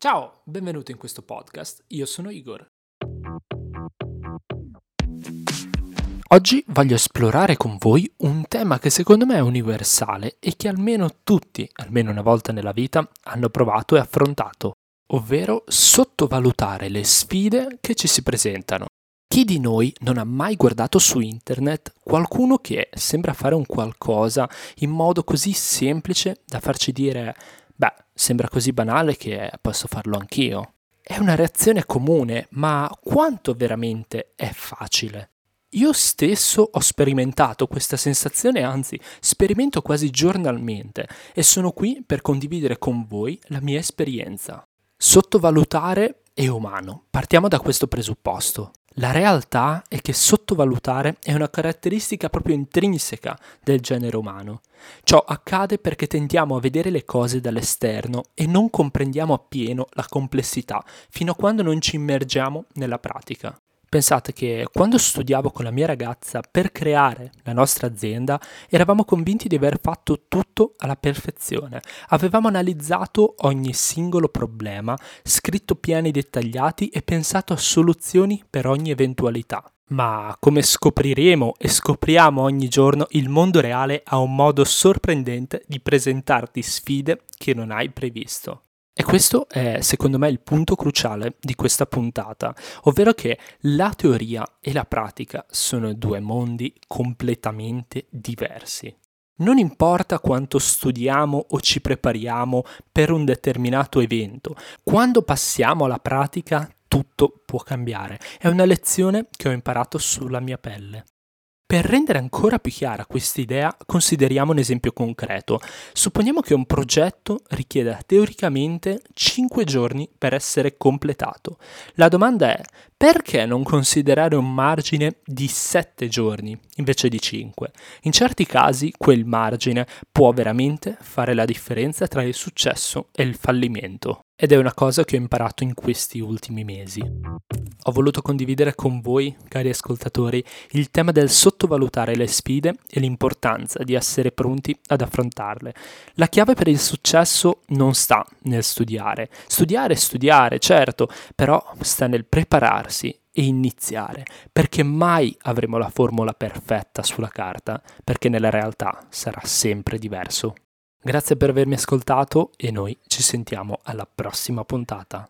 Ciao, benvenuto in questo podcast. Io sono Igor. Oggi voglio esplorare con voi un tema che secondo me è universale e che almeno tutti, almeno una volta nella vita, hanno provato e affrontato, ovvero sottovalutare le sfide che ci si presentano. Chi di noi non ha mai guardato su internet qualcuno che sembra fare un qualcosa in modo così semplice da farci dire Beh, sembra così banale che posso farlo anch'io. È una reazione comune, ma quanto veramente è facile? Io stesso ho sperimentato questa sensazione, anzi sperimento quasi giornalmente e sono qui per condividere con voi la mia esperienza. Sottovalutare è umano, partiamo da questo presupposto. La realtà è che sottovalutare è una caratteristica proprio intrinseca del genere umano. Ciò accade perché tendiamo a vedere le cose dall'esterno e non comprendiamo appieno la complessità fino a quando non ci immergiamo nella pratica. Pensate che quando studiavo con la mia ragazza per creare la nostra azienda eravamo convinti di aver fatto tutto alla perfezione. Avevamo analizzato ogni singolo problema, scritto piani dettagliati e pensato a soluzioni per ogni eventualità. Ma come scopriremo e scopriamo ogni giorno, il mondo reale ha un modo sorprendente di presentarti sfide che non hai previsto. E questo è secondo me il punto cruciale di questa puntata, ovvero che la teoria e la pratica sono due mondi completamente diversi. Non importa quanto studiamo o ci prepariamo per un determinato evento, quando passiamo alla pratica tutto può cambiare. È una lezione che ho imparato sulla mia pelle. Per rendere ancora più chiara questa idea, consideriamo un esempio concreto. Supponiamo che un progetto richieda teoricamente 5 giorni per essere completato. La domanda è perché non considerare un margine di 7 giorni invece di 5? In certi casi quel margine può veramente fare la differenza tra il successo e il fallimento ed è una cosa che ho imparato in questi ultimi mesi. Ho voluto condividere con voi, cari ascoltatori, il tema del sottovalutare le sfide e l'importanza di essere pronti ad affrontarle. La chiave per il successo non sta nel studiare. Studiare, studiare, certo, però sta nel prepararsi e iniziare, perché mai avremo la formula perfetta sulla carta, perché nella realtà sarà sempre diverso. Grazie per avermi ascoltato e noi ci sentiamo alla prossima puntata.